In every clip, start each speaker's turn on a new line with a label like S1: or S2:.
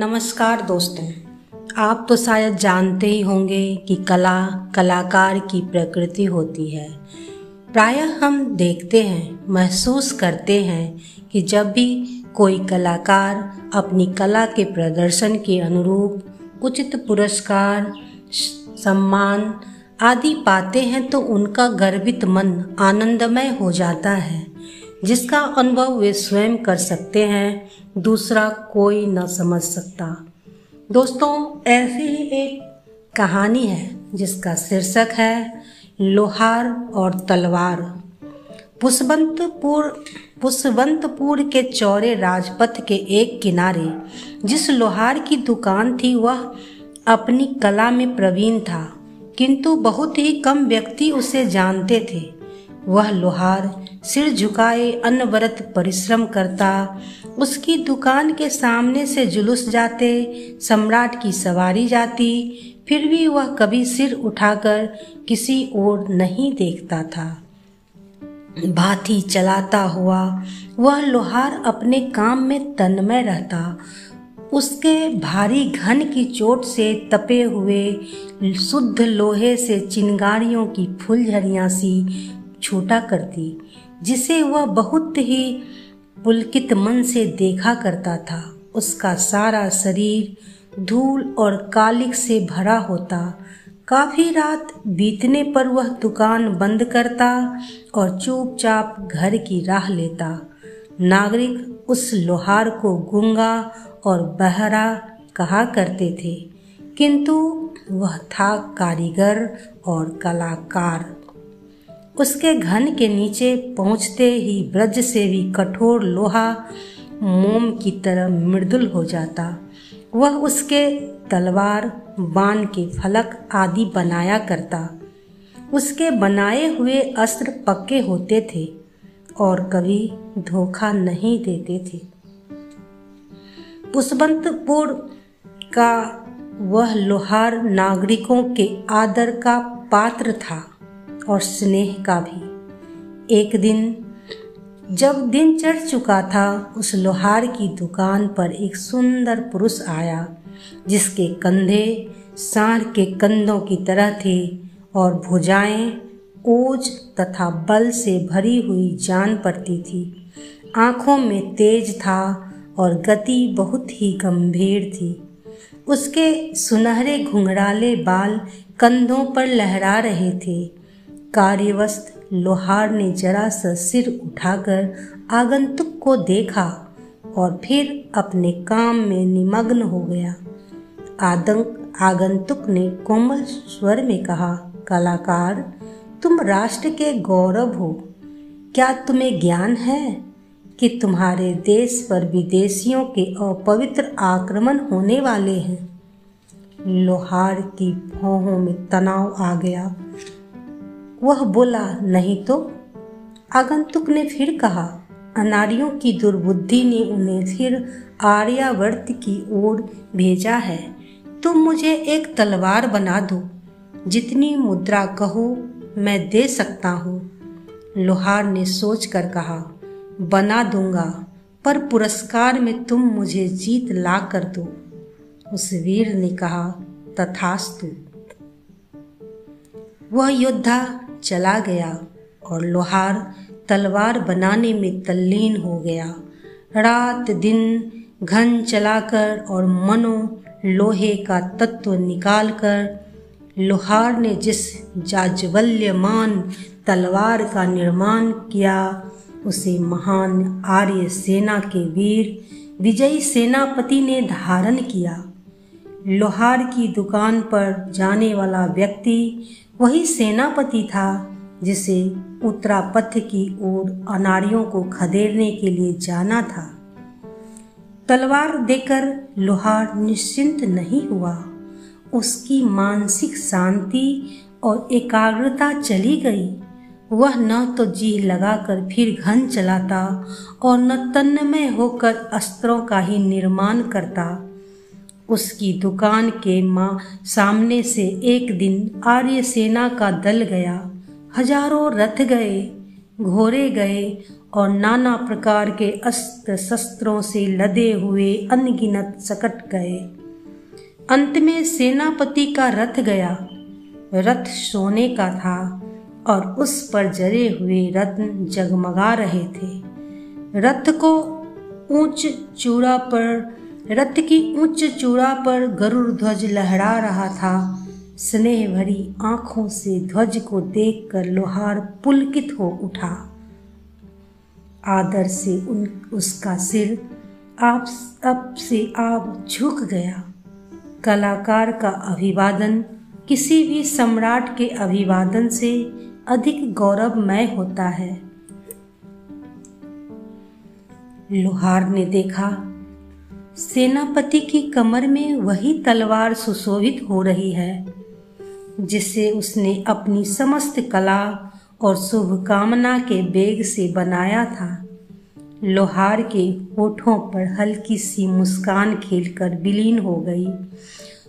S1: नमस्कार दोस्तों। आप तो शायद जानते ही होंगे कि कला, कलाकार की प्रकृति होती है। प्रायः हम देखते हैं, महसूस करते हैं कि जब भी कोई कलाकार अपनी कला के प्रदर्शन के अनुरूप उचित पुरस्कार, सम्मान आदि पाते हैं तो उनका गर्वित मन आनंदमय हो जाता है। जिसका अनुभव वे स्वयं कर सकते हैं, दूसरा कोई न समझ सकता। दोस्तों, ऐसी ही एक कहानी है जिसका शीर्षक है, लोहार और तलवार। पुष्पवंतपुर पुष्पवंतपुर के चौरे राजपथ के एक किनारे, जिस लोहार की दुकान थी, वह अपनी कला में प्रवीण था। किंतु बहुत ही कम व्यक्ति उसे जानते थे। वह लोहार सिर झुकाए अनवरत परिश्रम करता, उसकी दुकान के सामने से जुलूस जाते, सम्राट की सवारी जाती, फिर भी वह कभी सिर उठाकर किसी ओर नहीं देखता था। भाथी चलाता हुआ वह लोहार अपने काम में तन्मय रहता, उसके भारी घन की चोट से तपे हुए शुद्ध लोहे से चिंगारियों की फुलझरियाँ सी छूटा करती, जिसे वह बहुत ही पुलकित मन से देखा करता था। उसका सारा शरीर धूल और कालिक से भरा होता। काफ़ी रात बीतने पर वह दुकान बंद करता और चुपचाप घर की राह लेता। नागरिक उस लोहार को गुंगा और बहरा कहा करते थे, किंतु वह था कारीगर और कलाकार। उसके घन के नीचे पहुँचते ही ब्रज से भी कठोर लोहा मोम की तरह मृदुल हो जाता। वह उसके तलवार, बाण के फलक आदि बनाया करता। उसके बनाए हुए अस्त्र पक्के होते थे और कभी धोखा नहीं देते थे। पुष्पवंतपुर का वह लोहार नागरिकों के आदर का पात्र था। और स्नेह का भी। एक दिन, जब दिन चढ़ चुका था, उस लोहार की दुकान पर एक सुंदर पुरुष आया, जिसके कंधे सांड के कंधों की तरह थे और भुजाएँ ओज तथा बल से भरी हुई जान पड़ती थी। आँखों में तेज था और गति बहुत ही गंभीर थी। उसके सुनहरे घुंघराले बाल कंधों पर लहरा रहे थे। कार्यवस्त लोहार ने जरा सा सिर उठाकर आगंतुक को देखा और फिर अपने काम में निमग्न हो गया। आदंक आगंतुक ने कोमल स्वर में कहा, कलाकार, तुम राष्ट्र के गौरव हो। क्या तुम्हें ज्ञान है कि तुम्हारे देश पर विदेशियों के अपवित्र आक्रमण होने वाले हैं? लोहार की भौहों में तनाव आ गया। वह बोला, नहीं तो? आगंतुक ने फिर कहा अनारियों की दुर्बुद्धि ने उन्हें फिर आर्यावर्त की ओर भेजा है। तुम मुझे एक तलवार बना दो। जितनी मुद्रा कहो, मैं दे सकता हूँ। लोहार ने सोच कर कहा, बना दूँगा, पर पुरस्कार में तुम मुझे जीत ला कर दो। उस वीर ने कहा, तथास्तु। वह योद्धा चला गया और लोहार तलवार बनाने में तल्लीन हो गया। रात दिन घन चलाकर और मनो लोहे का तत्व निकालकर लोहार ने जिस जाज्वल्यमान तलवार का निर्माण किया, उसे महान आर्य सेना के वीर विजयी सेनापति ने धारण किया। लोहार की दुकान पर जाने वाला व्यक्ति वही सेनापति था जिसे उत्तरापथ की ओर अनाड़ियों को खदेड़ने के लिए जाना था। तलवार देकर लोहार निश्चिंत नहीं हुआ। उसकी मानसिक शांति और एकाग्रता चली गई। वह न तो जी लगाकर फिर घन चलाता और न तन्मय होकर अस्त्रों का ही निर्माण करता। उसकी दुकान के माँ सामने से एक दिन आर्य सेना का दल गया। हज़ारों रथ गए, घोड़े गए और नाना प्रकार के अस्त्र शस्त्रों से लदे हुए अनगिनत सकट गए। अंत में सेनापति का रथ गया। रथ सोने का था और उस पर जरे हुए रत्न जगमगा रहे थे। रथ को ऊंच चूड़ा पर रथ की उच्च चूड़ा पर गरुड़ ध्वज लहरा रहा था। स्नेह भरी आँखों से ध्वज को देखकर लोहार पुलकित हो उठा। आदर से उन, उसका सिर आप, अब से आप झुक गया। कलाकार का अभिवादन, किसी भी सम्राट के अभिवादन से अधिक गौरवमय होता है। लोहार ने देखा सेनापति की कमर में वही तलवार सुशोभित हो रही है, जिसे उसने अपनी समस्त कला और शुभकामना के बेग से बनाया था। लोहार के होठों पर हल्की सी मुस्कान खेलकर विलीन हो गई।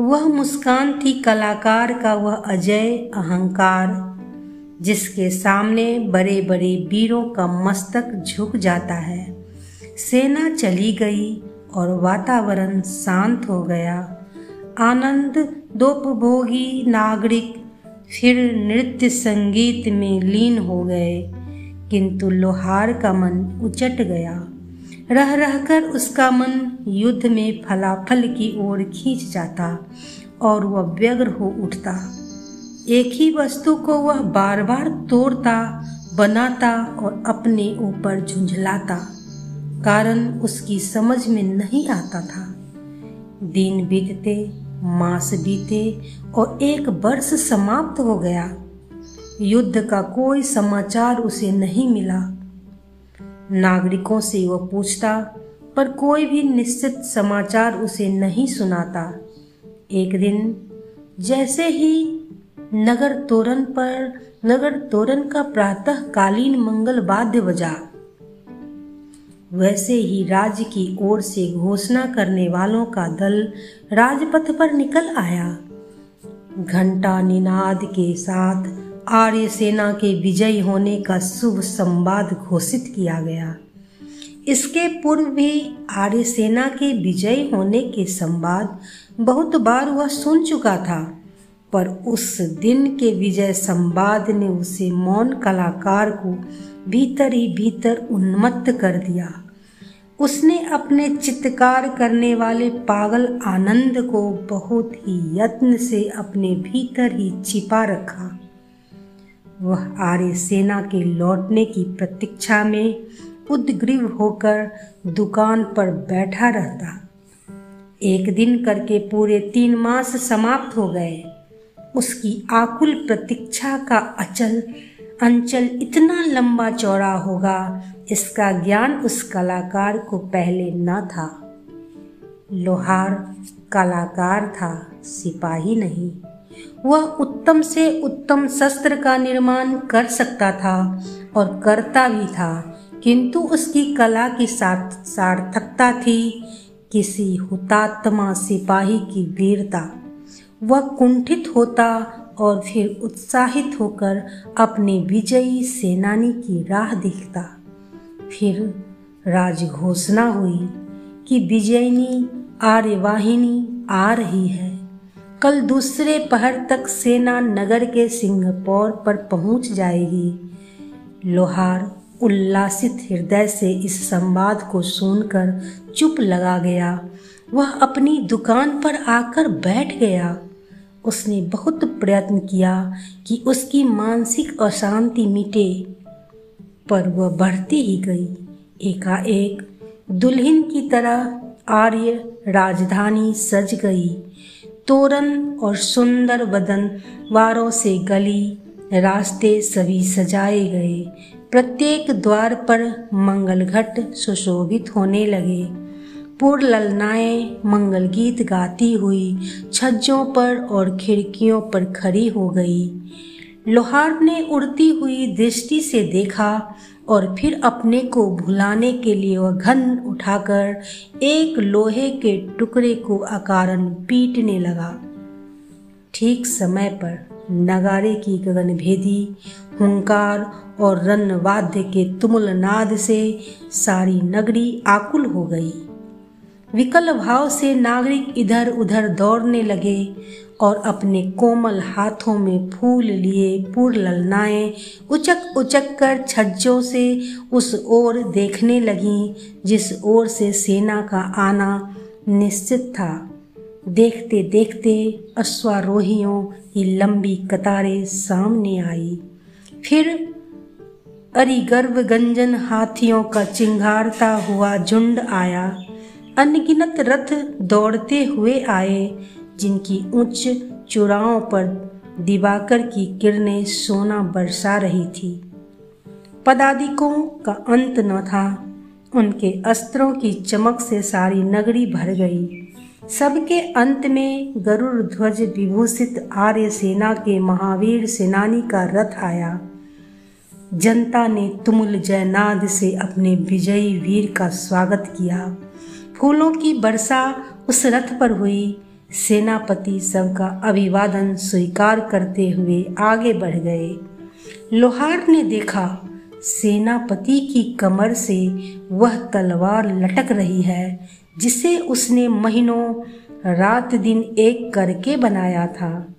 S1: वह मुस्कान थी कलाकार का वह अजय अहंकार, जिसके सामने बड़े बड़े वीरों का मस्तक झुक जाता है। सेना चली गई और वातावरण शांत हो गया। आनंद, दोपभोगी नागरिक फिर नृत्य संगीत में लीन हो गए, किंतु लोहार का मन उचट गया। रह रहकर उसका मन युद्ध में फलाफल की ओर खींच जाता और वह व्यग्र हो उठता। एक ही वस्तु को वह बार बार तोड़ता, बनाता और अपने ऊपर झुंझलाता। कारण उसकी समझ में नहीं आता था। दिन बीतते, मास बीते और एक वर्ष समाप्त हो गया। युद्ध का कोई समाचार उसे नहीं मिला। नागरिकों से वह पूछता, पर कोई भी निश्चित समाचार उसे नहीं सुनाता। एक दिन, जैसे ही नगर तोरण पर, नगर तोरण का प्रातः कालीन मंगल वाद्य बजा। वैसे ही राज्य की ओर से घोषणा करने वालों का दल राजपथ पर निकल आया। घंटा निनाद के साथ आर्य सेना के विजयी होने का शुभ संवाद घोषित किया गया। इसके पूर्व भी आर्य सेना के विजयी होने के संवाद बहुत बार वह सुन चुका था, पर उस दिन के विजय संवाद ने उसे मौन कलाकार को भीतर ही भीतर उन्मत्त कर दिया। उसने अपने चित्कार करने वाले पागल आनंद को बहुत ही यत्न से अपने भीतर ही छिपा रखा। वह आर्य सेना के लौटने की प्रतीक्षा में उद्ग्रीव होकर दुकान पर बैठा रहता। एक दिन करके पूरे तीन मास समाप्त हो गए। उसकी आकुल प्रतीक्षा का अचल अंचल इतना लंबा चौड़ा होगा इसका ज्ञान उस कलाकार को पहले न था। लोहार कलाकार था, सिपाही नहीं। वह उत्तम से उत्तम शस्त्र का निर्माण कर सकता था और करता भी था, किंतु उसकी कला की सार्थकता थी किसी हुतात्मा सिपाही की वीरता। वह कुंठित होता और फिर उत्साहित होकर अपने विजयी सेनानी की राह देखता। फिर राजघोषणा हुई कि विजयनी, आर्यवाहिनी आ रही है। कल दूसरे पहर तक सेना नगर के सिंहपौर पर पहुँच जाएगी। लोहार उल्लासित हृदय से इस संवाद को सुनकर चुप लगा गया। वह अपनी दुकान पर आकर बैठ गया। उसने बहुत प्रयत्न किया कि उसकी मानसिक अशांति मिटे। पर वह बढ़ती ही गई। एकाएक दुल्हन की तरह आर्य राजधानी सज गई। तोरण और सुंदर बदन वारों से गली रास्ते सभी सजाए गए। प्रत्येक द्वार पर मंगल घट सुशोभित होने लगे। पूर्व ललनाएँ मंगल गीत गाती हुई, छज्जों पर और खिड़कियों पर खड़ी हो गई। लोहार ने उड़ती हुई दृष्टि से देखा और फिर अपने को भुलाने के लिए वह घन उठाकर एक लोहे के टुकड़े को अकारण पीटने लगा। ठीक समय पर नगारे की गगनभेदी हुंकार और रन वाद्य के तुमुल नाद से सारी नगरी आकुल हो गई। विकल भाव से नागरिक इधर उधर दौड़ने लगे और अपने कोमल हाथों में फूल लिए पुर ललनाएँ उचक उचक कर छज्जों से उस ओर देखने लगीं, जिस ओर से सेना का आना निश्चित था। देखते देखते अश्वारोहियों की लंबी कतारें सामने आई। फिर अरिगर्भ गंजन हाथियों का चिंगारता हुआ झुंड आया। अनगिनत रथ दौड़ते हुए आए। जिनकी उच्च चुराओं पर दिवाकर की किरणें सोना बरसा रही थी। पदाधिकों का अंत न था। उनके अस्त्रों की चमक से सारी नगरी भर गई। सबके अंत में गरुड़ ध्वज विभूषित आर्य सेना के महावीर सेनानी का रथ आया। जनता ने तुमुल जयनाद से अपने विजयी वीर का स्वागत किया। फूलों की वर्षा उस रथ पर हुई। सेनापति सबका अभिवादन स्वीकार करते हुए आगे बढ़ गए। लोहार ने देखा, सेनापति की कमर से वह तलवार लटक रही है, जिसे उसने महीनों, रात दिन एक करके बनाया था।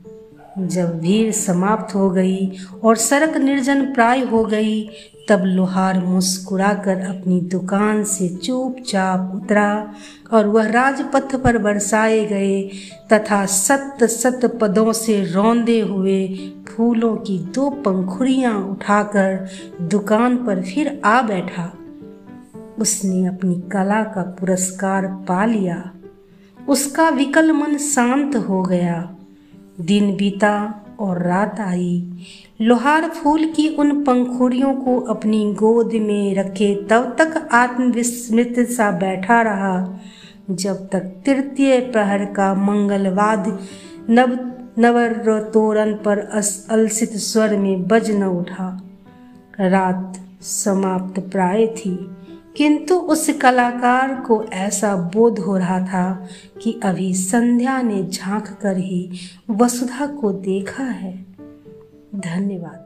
S1: जब भीड़ समाप्त हो गई और सड़क निर्जन प्राय हो गई, तब लोहार मुस्कुराकर अपनी दुकान से चुपचाप उतरा और वह राजपथ पर बरसाए गए तथा सत सत पदों से रौंदे हुए फूलों की दो पंखुड़ियाँ उठाकर दुकान पर फिर आ बैठा। उसने अपनी कला का पुरस्कार पा लिया। उसका विकल मन शांत हो गया। दिन बीता और रात आई। लोहार फूल की उन पंखुड़ियों को अपनी गोद में रखे तब तक आत्मविस्मृत सा बैठा रहा, जब तक तृतीय प्रहर का मंगलवाद नव नवर तोरण पर अलसित स्वर में बज न उठा। रात समाप्त प्राय थी। किंतु उस कलाकार को ऐसा बोध हो रहा था कि अभी संध्या ने झाँक कर ही वसुधा को देखा है। धन्यवाद।